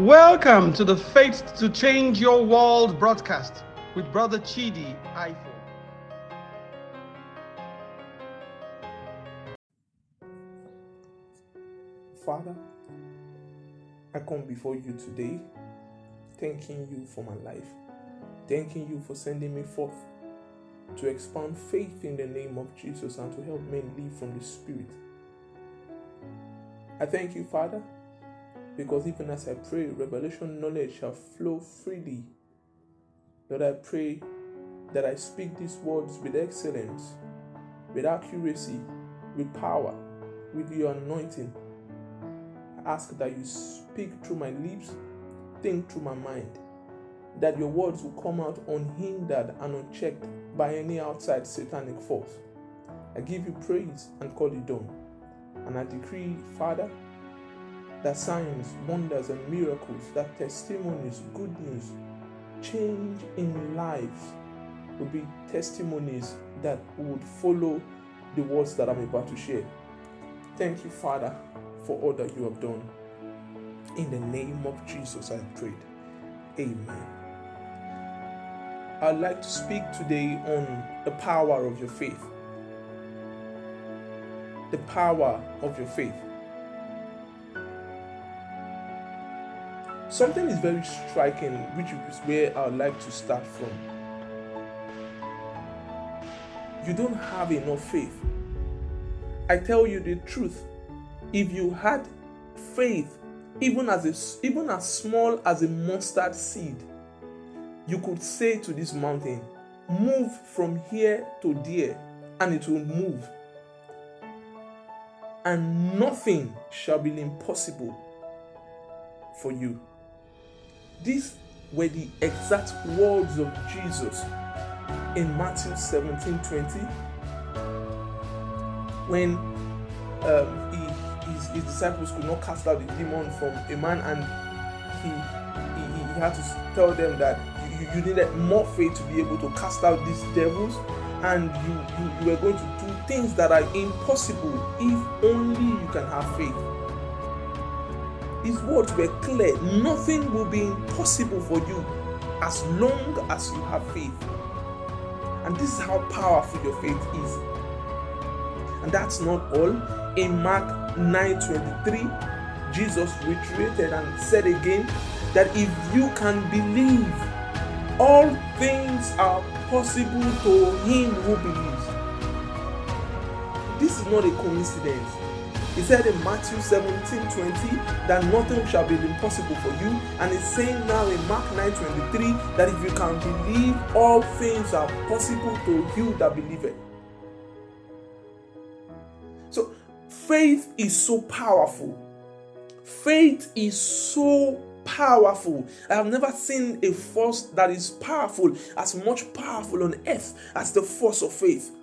Welcome to the Faith to Change Your World broadcast with Brother Chidi Ifo. Father, I come before you today, thanking you for my life, thanking you for sending me forth to expand faith in the name of Jesus and to help men live from the Spirit. I thank you, Father, because even as I pray, revelation knowledge shall flow freely. Lord, I pray that I speak these words with excellence, with accuracy, with power, with your anointing. I ask that you speak through my lips, think through my mind, that your words will come out unhindered and unchecked by any outside satanic force. I give you praise and call it done. And I decree, Father, that signs, wonders, and miracles, that testimonies, good news, change in lives will be testimonies that would follow the words that I'm about to share. Thank you, Father, for all that you have done. In the name of Jesus, I prayed. Amen. I'd like to speak today on the power of your faith. The power of your faith. Something is very striking, which is where I'd like to start from. You don't have enough faith. I tell you the truth. If you had faith, even as a, even as small as a mustard seed, you could say to this mountain, "Move from here to there," and it will move. And nothing shall be impossible for you. These were the exact words of Jesus in Matthew 17 20 when um, he, his, his disciples could not cast out the demon from a man and he, he, he had to tell them that you, you needed more faith to be able to cast out these devils and you, you, you were going to do things that are impossible if only you can have faith. His words were clear. Nothing will be impossible for you as long as you have faith. And this is how powerful your faith is. And that's not all. In Mark 9:23, Jesus reiterated and said again that if you can believe, all things are possible to him who believes. This is not a coincidence. He said in Matthew 17 20 that nothing shall be impossible for you. And he's saying now in Mark 9 23 that if you can believe, all things are possible to you that believe it. So faith is so powerful. Faith is so powerful. I have never seen a force that is powerful, as much powerful on earth as the force of faith.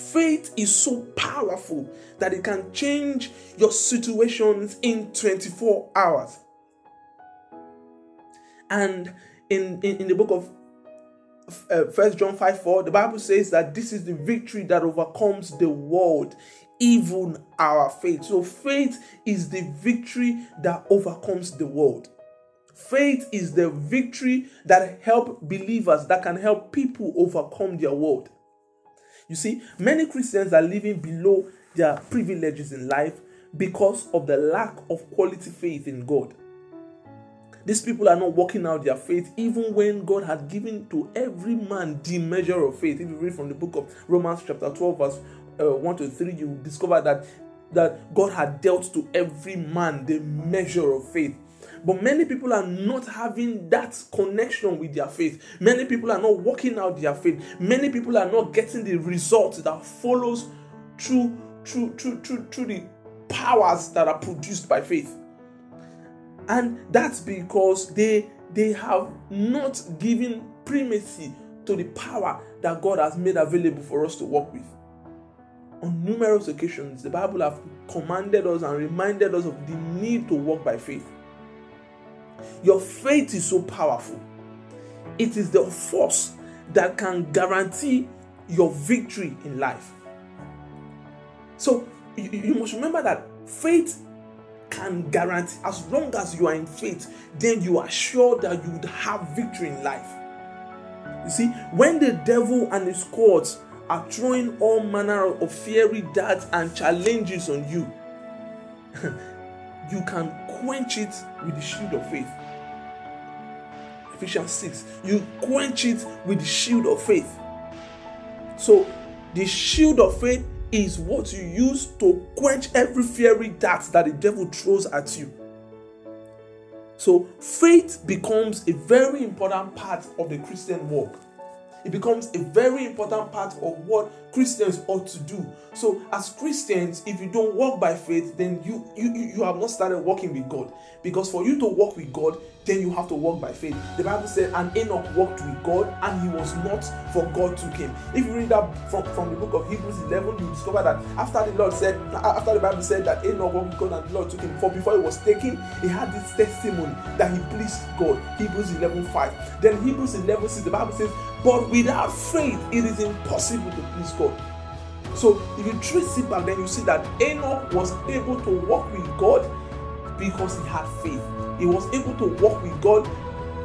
Faith is so powerful that it can change your situations in 24 hours. And in, in, in the book of uh, First John 5 4, the Bible says that this is the victory that overcomes the world, even our faith. So, faith is the victory that overcomes the world. Faith is the victory that help believers, that can help people overcome their world. You see, many Christians are living below their privileges in life because of the lack of quality faith in God. These people are not working out their faith even when God had given to every man the measure of faith. If you read from the book of Romans, chapter 12, verse uh, 1 to 3, you discover that, that God had dealt to every man the measure of faith. But many people are not having that connection with their faith. Many people are not working out their faith. Many people are not getting the results that follows through through through through, through the powers that are produced by faith. And that's because they they have not given primacy to the power that God has made available for us to work with. On numerous occasions, the Bible have commanded us and reminded us of the need to walk by faith. Your faith is so powerful. It is the force that can guarantee your victory in life. So you, you must remember that faith can guarantee, as long as you are in faith, then you are sure that you would have victory in life. You see, when the devil and his courts are throwing all manner of fiery darts and challenges on you, you can quench it with the shield of faith. Ephesians 6. You quench it with the shield of faith. So, the shield of faith is what you use to quench every fiery dart that the devil throws at you. So, faith becomes a very important part of the Christian walk. It becomes a very important part of what Christians ought to do. So, as Christians, if you don't walk by faith, then you you you have not started walking with God. Because for you to walk with God, then you have to walk by faith. The Bible said, and Enoch walked with God, and he was not, for God took him. If you read that from, from the book of Hebrews 11, you discover that after the Lord said, after the Bible said that Enoch walked with God and the Lord took him, for before he was taken, he had this testimony that he pleased God. Hebrews 11 5. Then Hebrews 11 6, the Bible says, but without faith, it is impossible to please God. So if you trace it back, then you see that Enoch was able to walk with God because he had faith. He was able to walk with God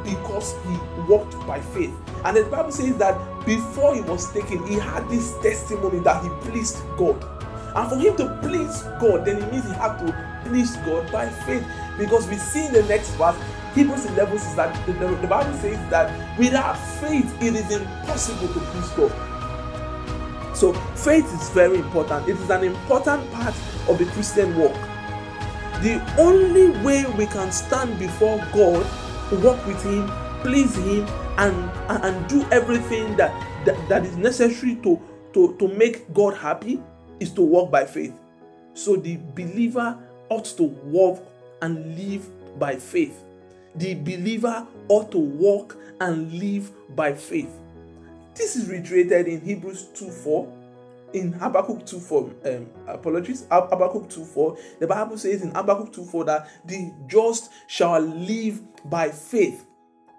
because he walked by faith. And the Bible says that before he was taken, he had this testimony that he pleased God. And for him to please God, then it means he had to please God by faith. Because we see in the next verse, Hebrews 11 says that the, the, Bible says that without faith, it is impossible to please God. So faith is very important. It is an important part of the Christian walk. The only way we can stand before God, walk with Him, please Him, and, and do everything that, that, that is necessary to, to, to make God happy is to walk by faith. So the believer ought to walk and live by faith. The believer ought to walk and live by faith. This is reiterated in Hebrews 2 4. In Habakkuk 2 4, um, apologies, Habakkuk 2 4, the Bible says in Habakkuk 2 4 that the just shall live by faith.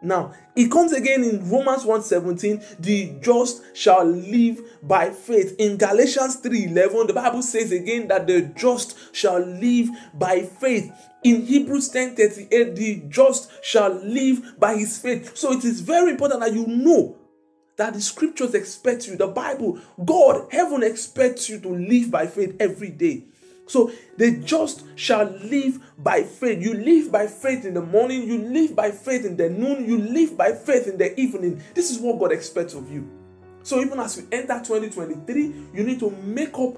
Now, it comes again in Romans 1:17, the just shall live by faith. In Galatians 3:11, the Bible says again that the just shall live by faith. In Hebrews 10:38, the just shall live by his faith. So it is very important that you know that the scriptures expect you, the Bible, God, heaven expects you to live by faith every day. So the just shall live by faith. You live by faith in the morning, you live by faith in the noon, you live by faith in the evening. This is what God expects of you. So even as we enter 2023, you need to make up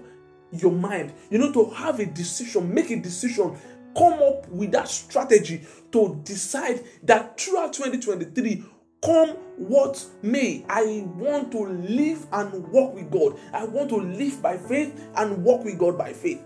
your mind. You need to have a decision, make a decision, come up with that strategy to decide that throughout 2023 come what may i want to live and walk with god. I want to live by faith and walk with god by faith.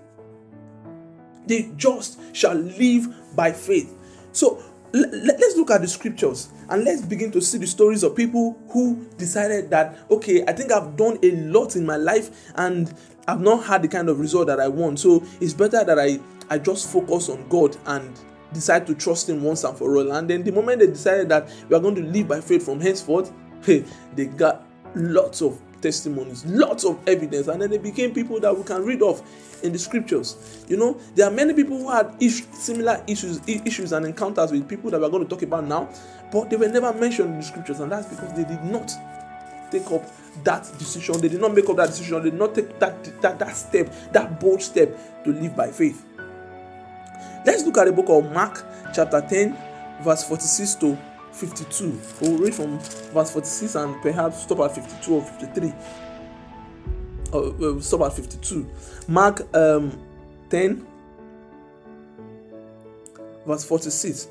The just shall live by faith. So let's look at the scriptures and let's begin to see the stories of people who decided that okay i think i've done a lot in my life and i've not had the kind of result that i want. So it's better that i i just focus on god and decide to trust him once and for all. And then the moment they decided that we are going to live by faith from henceforth, hey, they got lots of testimonies, lots of evidence, and then they became people that we can read of in the scriptures. You know, there are many people who had ish, similar issues, issues and encounters with people that we're going to talk about now, but they were never mentioned in the scriptures, and that's because they did not take up that decision. They did not make up that decision. They did not take that that, that step, that bold step to live by faith. Let's look at the book of Mark, chapter 10, verse 46 to 52. We'll read from verse 46 and perhaps stop at 52 or 53. Or we'll stop at 52. Mark um, 10, verse 46.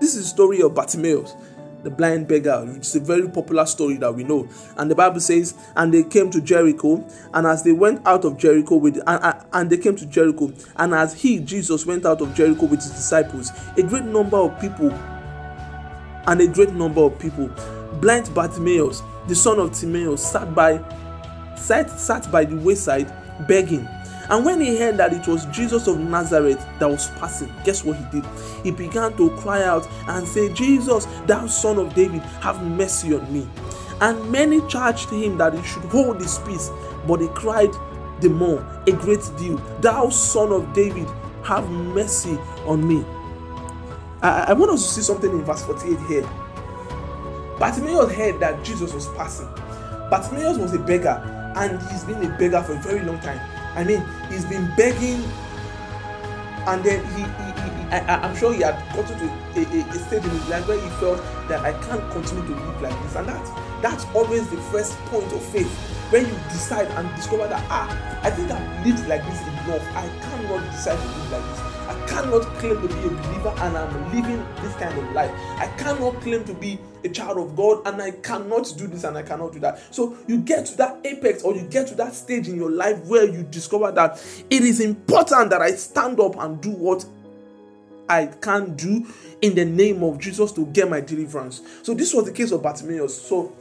This is the story of Bartimaeus the blind beggar. It's a very popular story that we know. And the Bible says, and they came to Jericho, and as they went out of Jericho with, and, and they came to Jericho, and as he, Jesus, went out of Jericho with his disciples, a great number of people, and a great number of people, blind Bartimaeus, the son of Timaeus, sat by, sat, sat by the wayside begging. And when he heard that it was Jesus of Nazareth that was passing, guess what he did? He began to cry out and say, Jesus, thou son of David, have mercy on me. And many charged him that he should hold his peace, but he cried the more a great deal. Thou son of David, have mercy on me. I, I want us to see something in verse 48 here. Bartimaeus heard that Jesus was passing. Bartimaeus was a beggar and he's been a beggar for a very long time. I mean, he's been begging and then he, he, he I, am sure he had gotten to a, a, a, stage in his life where he felt that I can't continue to live like this, and that's that's always the first point of faith when you decide and discover that ah, I think I've lived like this enough. I cannot decide to live like this. Cannot claim to be a believer and I'm living this kind of life. I cannot claim to be a child of God and I cannot do this and I cannot do that. So you get to that apex or you get to that stage in your life where you discover that it is important that I stand up and do what I can do in the name of Jesus to get my deliverance. So this was the case of Bartimaeus. So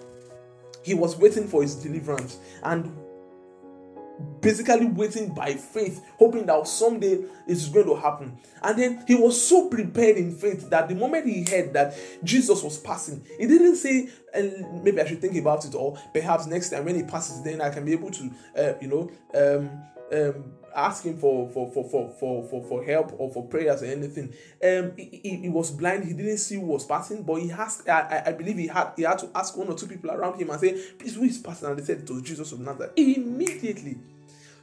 he was waiting for his deliverance and basically waiting by faith, hoping that someday it's going to happen. And then he was so prepared in faith that the moment he heard that Jesus was passing, he didn't say, and maybe I should think about it, or perhaps next time when he passes, then I can be able to, uh, you know, um, um, ask him for for, for, for, for, for for help or for prayers or anything. Um, he, he, he, was blind. He didn't see who was passing, but he asked. I, I believe he had he had to ask one or two people around him and say, "Please, who is passing?" And they said it was Jesus of Nazareth. Immediately,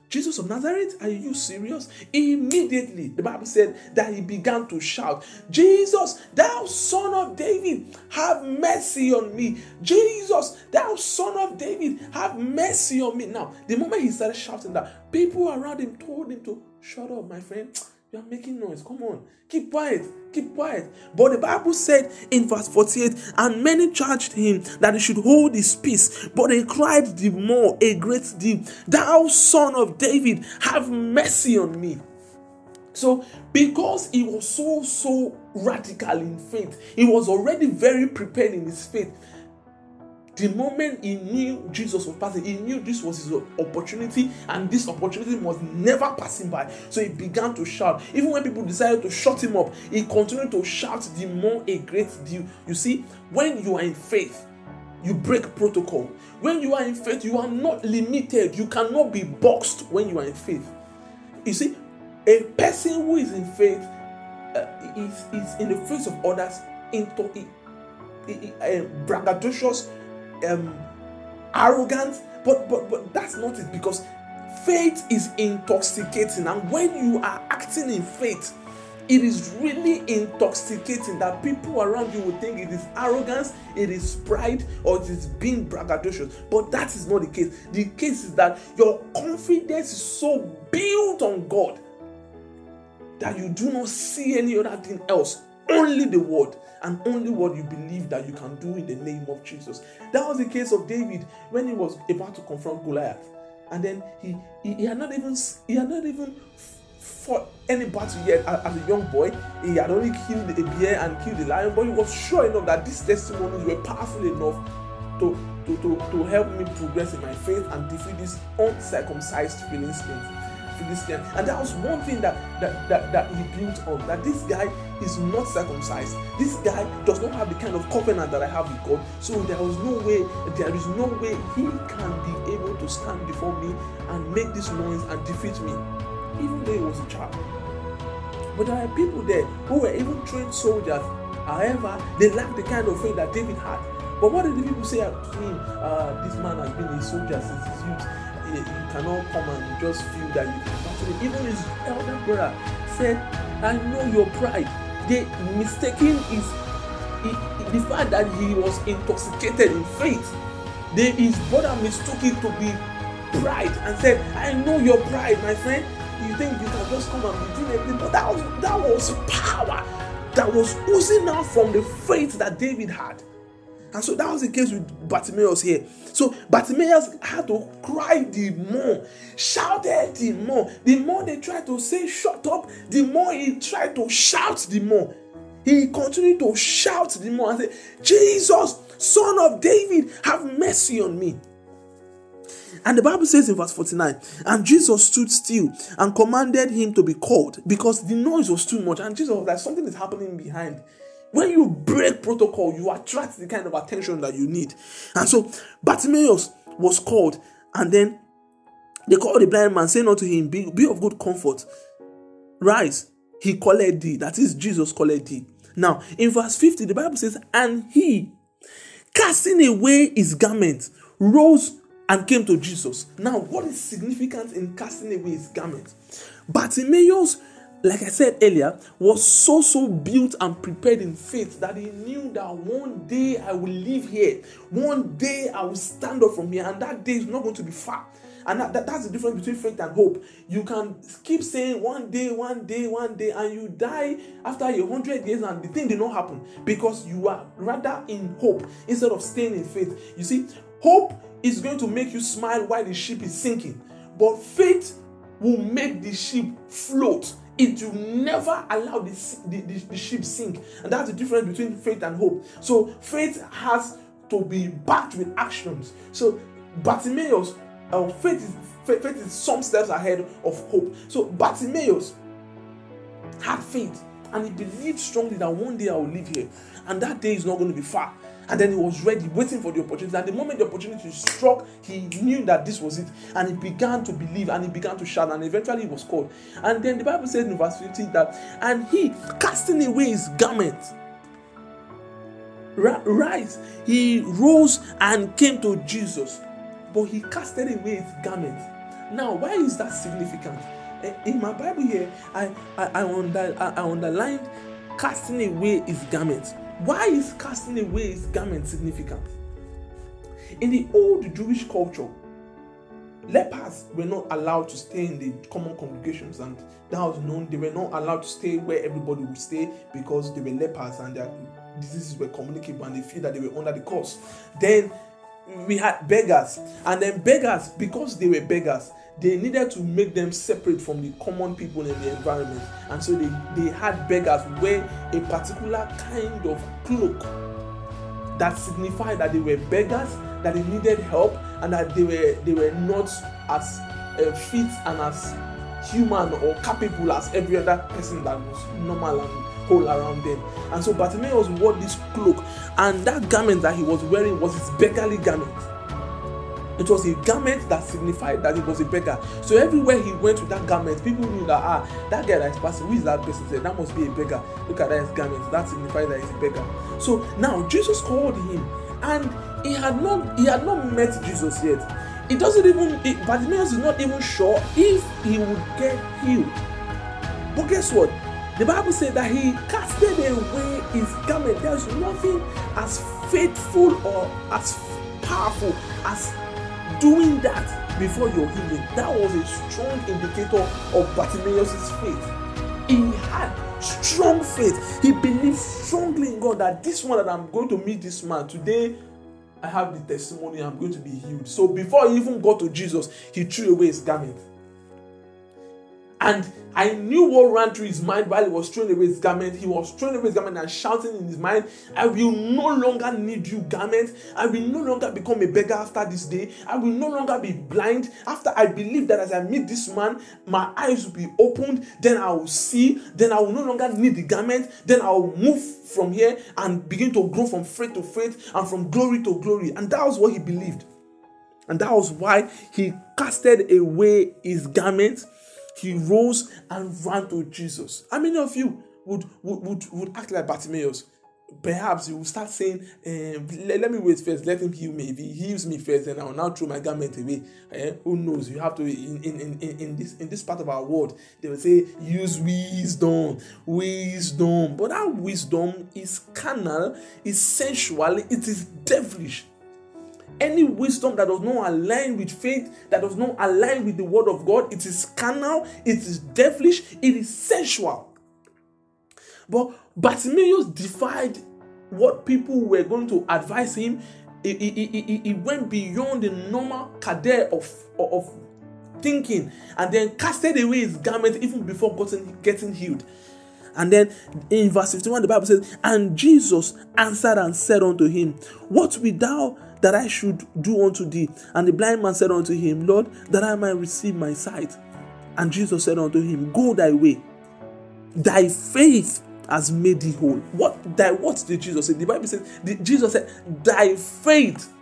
Jesus of Nazareth, are you serious? Immediately, the Bible said that he began to shout, Jesus, thou son of David, have mercy on me. Jesus, thou son of David, have mercy on me. Now, the moment he started shouting that, people around him told him to shut up, my friend. You are making noise. Come on. Keep quiet. Keep quiet. But the Bible said in verse 48 and many charged him that he should hold his peace. But he cried the more a great deal, Thou son of David, have mercy on me. So, because he was so, so radical in faith, he was already very prepared in his faith the moment he knew Jesus was passing, he knew this was his opportunity, and this opportunity was never passing by. So he began to shout. Even when people decided to shut him up, he continued to shout the more a great deal. You see, when you are in faith, you break protocol. When you are in faith, you are not limited. You cannot be boxed when you are in faith. You see, a person who is in faith uh, is, is in the face of others into uh, braggadocious um, arrogant, but but but that's not it because faith is intoxicating, and when you are acting in faith, it is really intoxicating that people around you will think it is arrogance, it is pride, or it is being braggadocious. But that is not the case. The case is that your confidence is so built on God that you do not see any other thing else, only the word and only what you believe that you can do in the name of Jesus. That was the case of David when he was about to confront Goliath. And then he, he, he had not even he had not even fought any battle yet as a young boy. He had only killed a bear and killed a lion, but he was sure enough that these testimonies were powerful enough to, to, to, to help me progress in my faith and defeat these uncircumcised Philistines. Philistine. And that was one thing that, that, that, that he built on that this guy is not circumcised. This guy does not have the kind of covenant that I have with God. So there was no way, there is no way he can be able to stand before me and make this noise and defeat me, even though he was a child. But there are people there who were even trained soldiers. However, they lacked the kind of faith that David had. But what did the people say to him? Uh, this man has been a soldier since his youth you cannot come and just feel that you can battle Even his elder brother said, I know your pride. The mistaking is the fact that he was intoxicated in faith. The, his brother mistook it to be pride and said, I know your pride, my friend. You think you can just come and be doing everything, but that was, that was power that was oozing out from the faith that David had. And so that was the case with Bartimaeus here. So Bartimaeus had to cry the more, shouted the more. The more they tried to say, shut up, the more he tried to shout the more. He continued to shout the more and say, Jesus, son of David, have mercy on me. And the Bible says in verse 49, and Jesus stood still and commanded him to be called because the noise was too much. And Jesus was like, something is happening behind. When you break protocol, you attract the kind of attention that you need. And so Bartimaeus was called, and then They called the blind man, saying unto him, Be, be of good comfort. Rise, he called thee. That is, Jesus called thee. Now, in verse 50, the Bible says, And he, casting away his garment, rose and came to Jesus. Now, what is significant in casting away his garment? Bartimaeus, like I said earlier, was so so built and prepared in faith that he knew that one day I will live here, one day I will stand up from here, and that day is not going to be far. And that, that, that's the difference between faith and hope. You can keep saying one day, one day, one day, and you die after a hundred years and the thing did not happen because you are rather in hope instead of staying in faith. You see, hope is going to make you smile while the ship is sinking, but faith will make the ship float. It will never allow the, the, the, the ship sink. And that's the difference between faith and hope. So faith has to be backed with actions. So Bartimaeus uh, faith is faith, faith is some steps ahead of hope. So Bartimaeus had faith and he believed strongly that one day I will live here, and that day is not going to be far. And then he was ready, waiting for the opportunity. And the moment the opportunity struck, he knew that this was it. And he began to believe and he began to shout. And eventually he was called. And then the Bible says in verse 15 that, and he casting away his garment, rise, he rose and came to Jesus but he casted away his garment. Now, why is that significant? Eh, in my Bible here, I I, I, under, I, I underlined casting away his garment. Why is casting away his garment significant? In the old Jewish culture, lepers were not allowed to stay in the common congregations, and that was known. They were not allowed to stay where everybody would stay because they were lepers and their diseases were communicable and they feel that they were under the curse. Then we had beggars and then beggars because they were beggars they needed to make them separate from the common people in the environment and so they they had beggars wear a particular kind of cloak that signified that they were beggars that they needed help and that they were they were not as uh, fit and as human or capable as every other person that was normal and whole around them. And so Bartimaeus wore this cloak, and that garment that he was wearing was his beggarly garment. It was a garment that signified that he was a beggar. So everywhere he went with that garment, people knew that ah, that guy that is passing, who is that person? That must be a beggar. Look at that his garment. That signifies that he's a beggar. So now Jesus called him, and he had not he had not met Jesus yet. It doesn't even it, Bartimaeus is not even sure if he would get healed. But guess what? The Bible said that he casted away his garment. There's nothing as faithful or as powerful as doing that before your healing. That was a strong indicator of Bartimaeus' faith. He had strong faith. He believed strongly in God that this one that I'm going to meet this man today, I have the testimony I'm going to be healed. So before he even got to Jesus, he threw away his garment. And I knew what ran through his mind while he was throwing away his garment. He was throwing away his garment and shouting in his mind, I will no longer need you, garment. I will no longer become a beggar after this day. I will no longer be blind. After I believe that as I meet this man, my eyes will be opened. Then I will see. Then I will no longer need the garment. Then I will move from here and begin to grow from faith to faith and from glory to glory. And that was what he believed. And that was why he casted away his garment he rose and ran to Jesus. How many of you would would, would, would act like Bartimaeus? Perhaps you will start saying, um, let, let, me wait first, let him heal me. If he heals me first, then I will now throw my garment away. Uh, who knows? You have to in, in, in, in this in this part of our world, they will say, use wisdom, wisdom. But that wisdom is carnal, is sensual, it is devilish. Any wisdom that does not align with faith, that does not align with the word of God, it is carnal, it is devilish, it is sensual. But Bartimaeus defied what people were going to advise him. He, he, went beyond the normal cadet of, of thinking and then casted away his garment even before getting, getting healed. And then in verse 51, the Bible says, And Jesus answered and said unto him, What wilt thou that I should do unto thee? And the blind man said unto him, Lord, that I might receive my sight. And Jesus said unto him, Go thy way. Thy faith has made thee whole. What thy what did Jesus say? The Bible says, Jesus said, Thy faith.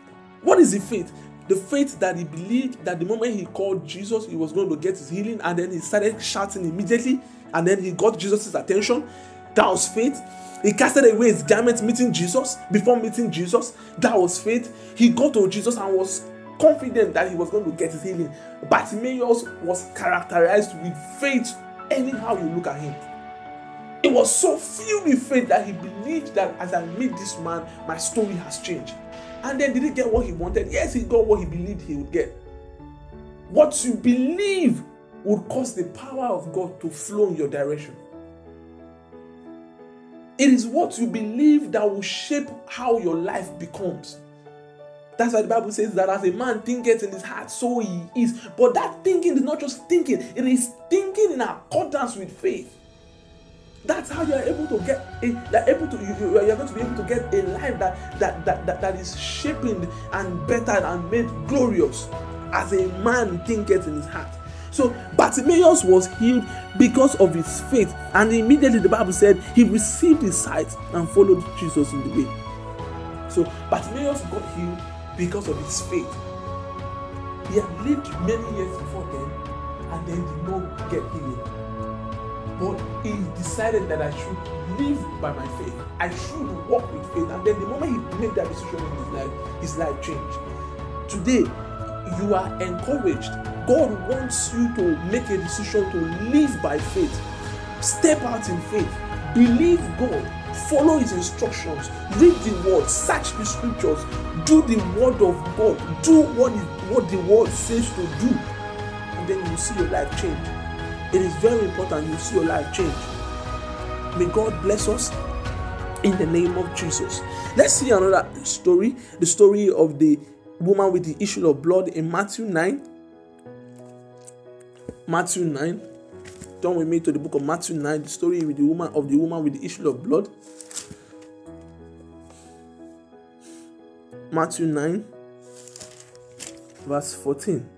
What is the faith? The faith that he believed that the moment he called Jesus, he was going to get his healing, and then he started shouting immediately, and then he got Jesus' attention. That was faith. He casted away his garment meeting Jesus. Before meeting Jesus, that was faith. He got to Jesus and was confident that he was going to get his healing. Bartimaeus was characterized with faith anyhow you look at him. He was so filled with faith that he believed that as I meet this man, my story has changed. And then did he get what he wanted? Yes, he got what he believed he would get. What you believe would cause the power of God to flow in your direction. It is what you believe that will shape how your life becomes. That's why the Bible says that as a man thinketh in his heart, so he is. But that thinking is not just thinking, it is thinking in accordance with faith. That's how you are able to get a, you're able to you, you are going to be able to get a life that that, that that that is shaping and better and made glorious as a man thinketh in his heart. So Bartimaeus was healed because of his faith, and immediately the Bible said he received his sight and followed Jesus in the way. So Bartimaeus got healed because of his faith. He had lived many years before then and then did not get healing. But he decided that I should live by my faith. I should walk with faith. And then the moment he made that decision in his life, his life changed. Today, you are encouraged. God wants you to make a decision to live by faith. Step out in faith. Believe God. Follow his instructions. Read the word. Search the scriptures. Do the word of god. Do what, is, what the word says to do. And then you will see your life change. It is very important you see your life change. May god bless us in the name of jesus. Let's see another story. The story of the woman with the issue of blood in matthew 9 matthew 9 turn with me to the book of Matthew 9, the story with the woman of the woman with the issue of blood. Matthew 9, verse 14.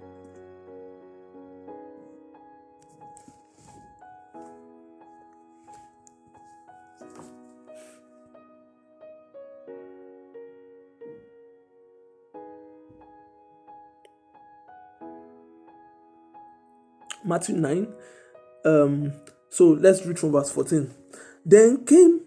Matthew 9, um, so let's read from verse 14. Then came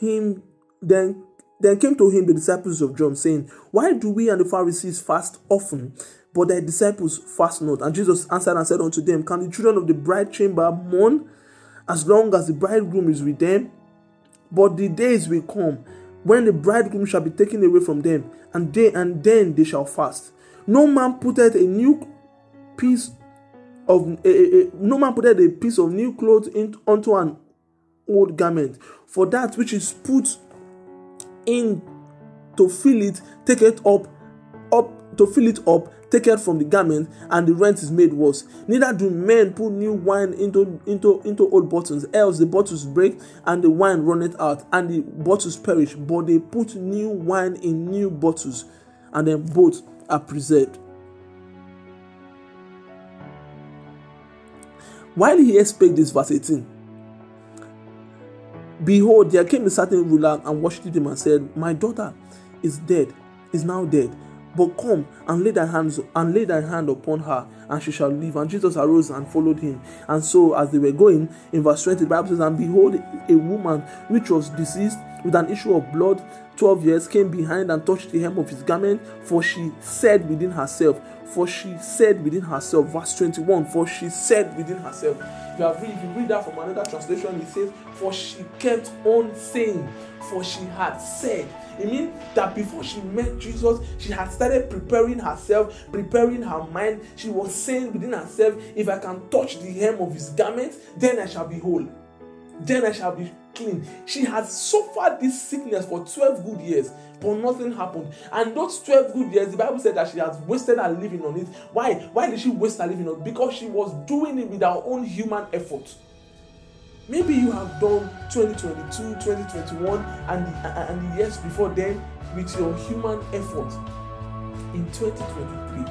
him, then then came to him the disciples of John, saying, Why do we and the Pharisees fast often, but thy disciples fast not? And Jesus answered and said unto them, Can the children of the bride chamber mourn as long as the bridegroom is with them? But the days will come when the bridegroom shall be taken away from them, and they and then they shall fast. No man putteth a new piece of a, a, a, no man putteth a piece of new cloth in, unto an old garment. For that which is put in to fill it, take it up, up to fill it up, take it from the garment, and the rent is made worse. Neither do men put new wine into into into old bottles, else the bottles break and the wine runneth out, and the bottles perish. But they put new wine in new bottles, and then both are preserved. While he spake this, verse 18, Behold, there came a certain ruler and worshipped him and said, My daughter is dead, is now dead. But come and lay thy hands and lay thy hand upon her, and she shall live. And Jesus arose and followed him. And so, as they were going, in verse 20, the Bible says, And behold, a woman which was deceased with an issue of blood 12 years came behind and touched the hem of his garment, for she said within herself, For she said within herself, verse 21, For she said within herself. If you, have read, if you read that from another translation, it says, For she kept on saying, For she had said. It means that before she met Jesus, she had started preparing herself, preparing her mind. She was saying within herself, If I can touch the hem of his garment, then I shall be whole. Then I shall be clean. She had suffered this sickness for 12 good years, but nothing happened. And those 12 good years, the Bible said that she has wasted her living on it. Why? Why did she waste her living on it? Because she was doing it with her own human effort. Maybe you have done 2022, 2021, and the, and the years before then with your human effort. In 2023,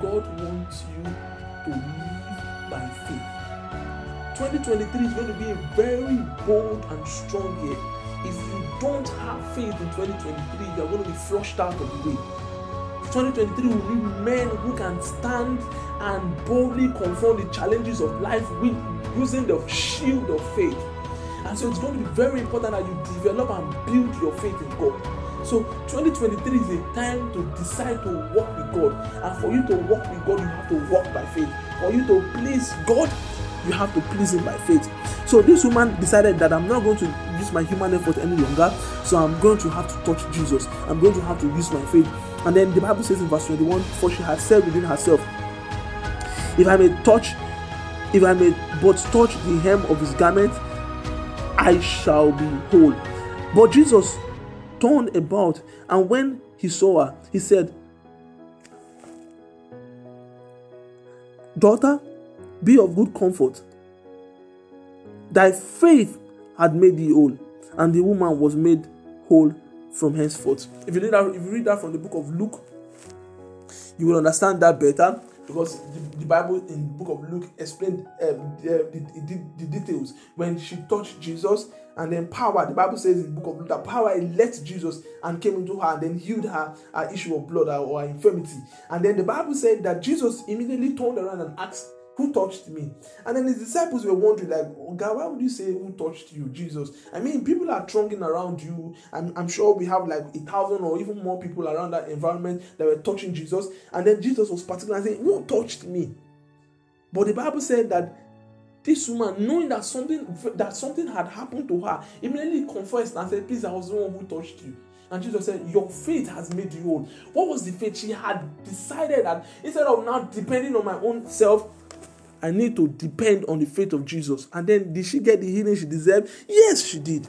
God wants you to live by faith. 2023 is going to be a very bold and strong year. If you don't have faith in 2023, you're going to be flushed out of the way. 2023 will need men who can stand and boldly confront the challenges of life with using the shield of faith. And so it's going to be very important that you develop and build your faith in God. So 2023 is a time to decide to walk with God. And for you to walk with God, you have to walk by faith. For you to please God, you have to please Him by faith. So this woman decided that I'm not going to use my human effort any longer. So I'm going to have to touch Jesus. I'm going to have to use my faith. And then the Bible says in verse 21, for she had said within herself, If I may touch, if I may but touch the hem of his garment, I shall be whole. But Jesus turned about, and when he saw her, he said, Daughter, be of good comfort. Thy faith had made thee whole, and the woman was made whole from henceforth. If you read that, if you read that from the book of Luke, you will understand that better because the, the Bible in the book of Luke explained um, the, the, the, details when she touched Jesus and then power. The Bible says in the book of Luke that power left Jesus and came into her and then healed her, her issue of blood or infirmity. And then the Bible said that Jesus immediately turned around and asked who touched me? And then his disciples were wondering, like, oh God, why would you say who touched you, Jesus? I mean, people are thronging around you. I'm, I'm sure we have like a thousand or even more people around that environment that were touching Jesus. And then Jesus was particularly saying, Who touched me? But the Bible said that this woman, knowing that something that something had happened to her, immediately confessed and said, Please, I was the one who touched you. And Jesus said, Your faith has made you whole. What was the faith? She had decided that instead of now depending on my own self, I need to depend on the faith of Jesus. And then did she get the healing she deserved? Yes, she did.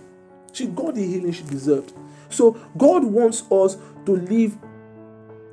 She got the healing she deserved. So God wants us to live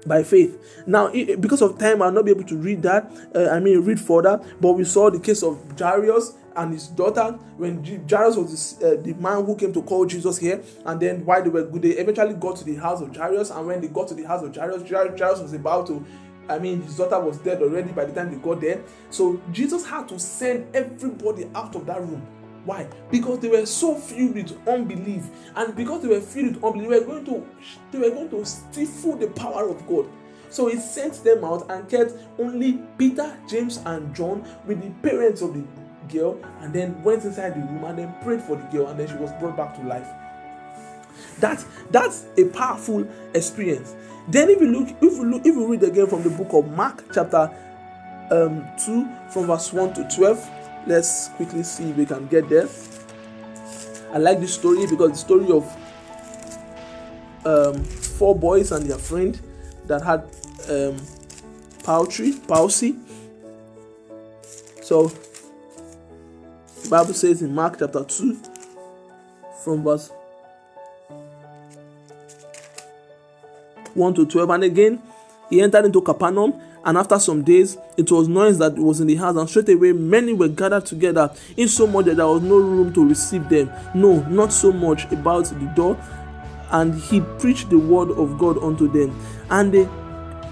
by faith. Now, because of time, I'll not be able to read that. Uh, I mean, read further. But we saw the case of Jairus and his daughter when Jairus was this, uh, the man who came to call Jesus here. And then while they were good, they eventually got to the house of Jairus. And when they got to the house of Jairus, Jairus was about to I mean, his daughter was dead already by the time they got there. So Jesus had to send everybody out of that room. Why? Because they were so filled with unbelief, and because they were filled with unbelief, they were going to they were going to stifle the power of God. So he sent them out and kept only Peter, James, and John with the parents of the girl, and then went inside the room and then prayed for the girl, and then she was brought back to life. That that's a powerful experience. Then if you look, if you look, if you read again from the book of Mark, chapter um, 2, from verse 1 to 12, let's quickly see if we can get there. I like this story because the story of um, four boys and their friend that had um, palsy. So Bible says in Mark chapter 2, from verse 1 to 12. And again, he entered into Capernaum, and after some days, it was noise that was in the house, and straightway many were gathered together, in so much that there was no room to receive them. No, not so much about the door. And he preached the word of God unto them, and they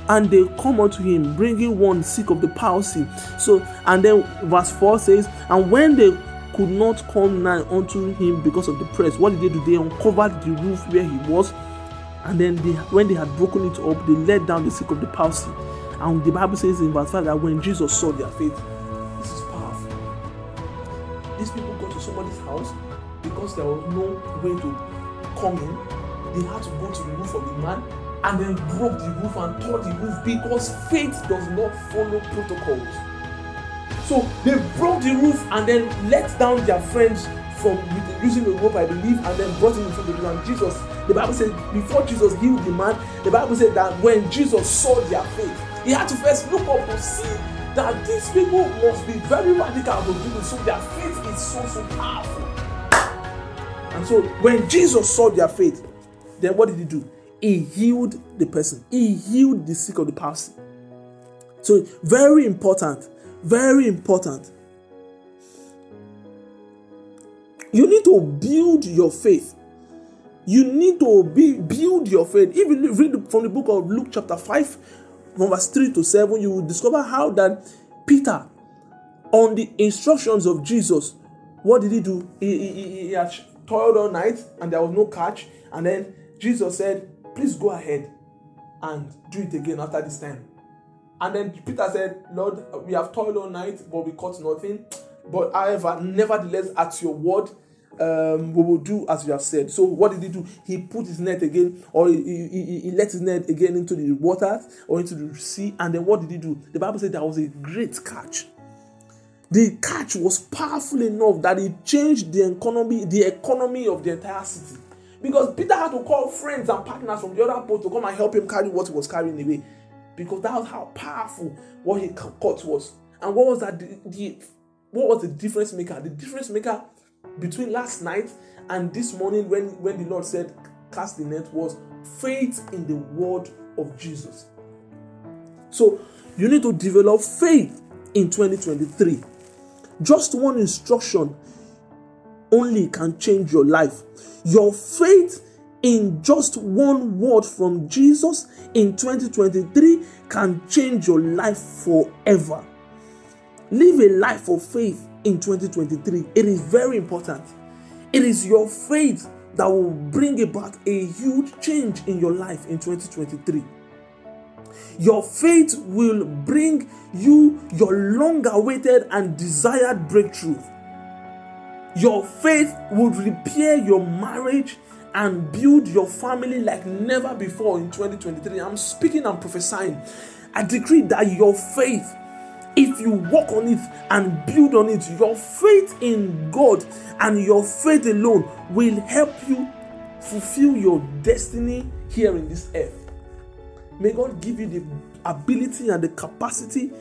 and they come unto him, bringing one sick of the palsy. So, and then verse 4 says, And when they could not come nigh unto him because of the press, what did they do? They uncovered the roof where he was and then they, when they had broken it up, they let down the sick of the palsy. And the Bible says in verse 5 that when Jesus saw their faith, this is powerful. These people go to somebody's house because there was no way to come in. They had to go to the roof of the man and then broke the roof and tore the roof because faith does not follow protocols. So they broke the roof and then let down their friends from using the rope, I believe, and then brought him in front of the And Jesus the Bible says before Jesus healed the man, the Bible said that when Jesus saw their faith, he had to first look up to see that these people must be very radical to do this. So their faith is so so powerful. And so when Jesus saw their faith, then what did he do? He healed the person. He healed the sick of the palsy. So very important, very important. You need to build your faith you need to be, build your faith. If you read from the book of Luke, chapter 5, from verse 3 to 7, you will discover how that Peter, on the instructions of Jesus, what did he do? He, he, he, he had toiled all night and there was no catch. And then Jesus said, Please go ahead. and do it again after this time. And then Peter said, Lord, we have toiled all night, but we caught nothing. But however, nevertheless, at your word, um, we will do as you have said. So what did he do? He put his net again, or he, he, he let his net again into the waters or into the sea. And then what did he do? The Bible said there was a great catch. The catch was powerful enough that it changed the economy, the economy of the entire city. Because Peter had to call friends and partners from the other boat to come and help him carry what he was carrying away. Because that was how powerful what he caught was. And what was that? The, the what was the difference maker? The difference maker between last night and this morning when, when the Lord said, Cast the net was faith in the word of Jesus. So you need to develop faith in 2023. Just one instruction only can change your life. Your faith in just one word from Jesus in 2023 can change your life forever. Live a life of faith in 2023. It is very important. It is your faith that will bring about a huge change in your life in 2023. Your faith will bring you your long awaited and desired breakthrough. Your faith will repair your marriage and build your family like never before in 2023. I'm speaking and prophesying. I decree that your faith if you work on it and build on it, your faith in God and your faith alone will help you fulfill your destiny here in this earth. May God give you the ability and the capacity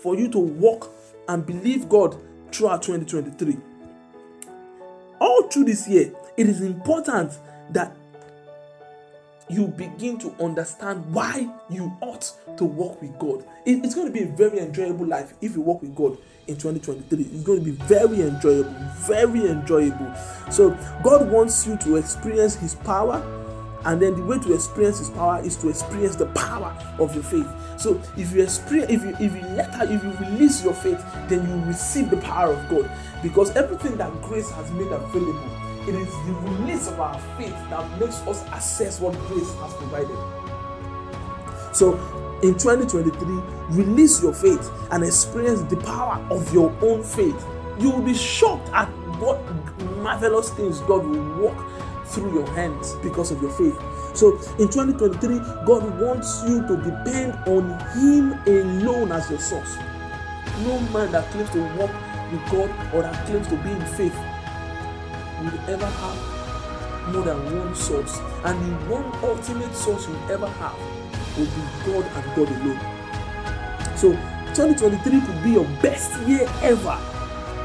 for you to walk and believe God throughout 2023. All through this year, it is important that you begin to understand why you ought to walk with God. It, it's going to be a very enjoyable life if you walk with God in 2023. It's going to be very enjoyable, very enjoyable. So, God wants you to experience His power, and then the way to experience His power is to experience the power of your faith. So, if you experience, if you if you let her, if you release your faith, then you receive the power of God because everything that grace has made available it is the release of our faith that makes us assess what grace has provided. So, in 2023, release your faith and experience the power of your own faith. You will be shocked at what marvelous things God will work through your hands because of your faith. So in 2023, God wants you to depend on Him alone as your source. No man that claims to walk with God or that claims to be in faith will ever have more than one source. And the one ultimate source you ever have will be God and God alone. So 2023 could be your best year ever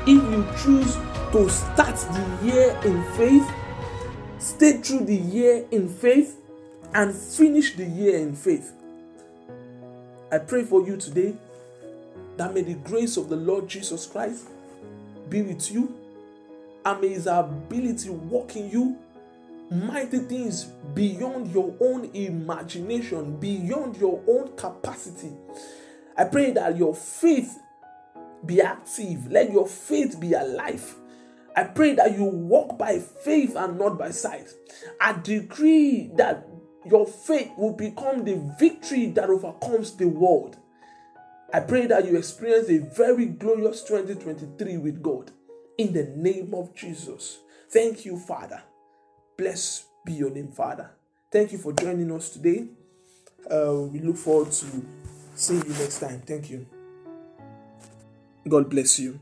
if you choose to start the year in faith, stay through the year in faith, and finish the year in faith. I pray for you today that may the grace of the Lord Jesus Christ be with you and may his ability work in you mighty things beyond your own imagination, beyond your own capacity. I pray that your faith be active, let your faith be alive. I pray that you walk by faith and not by sight. I decree that your faith will become the victory that overcomes the world. I pray that you experience a very glorious 2023 with God in the name of Jesus. Thank you, Father. Bless be your name, Father. Thank you for joining us today. Uh, we look forward to seeing you next time. Thank you. God bless you.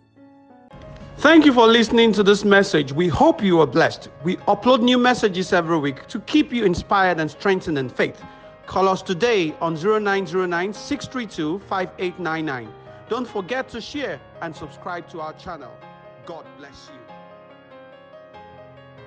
Thank you for listening to this message. We hope you are blessed. We upload new messages every week to keep you inspired and strengthened in faith. Call us today on 0909 632 5899. Don't forget to share and subscribe to our channel. God bless you.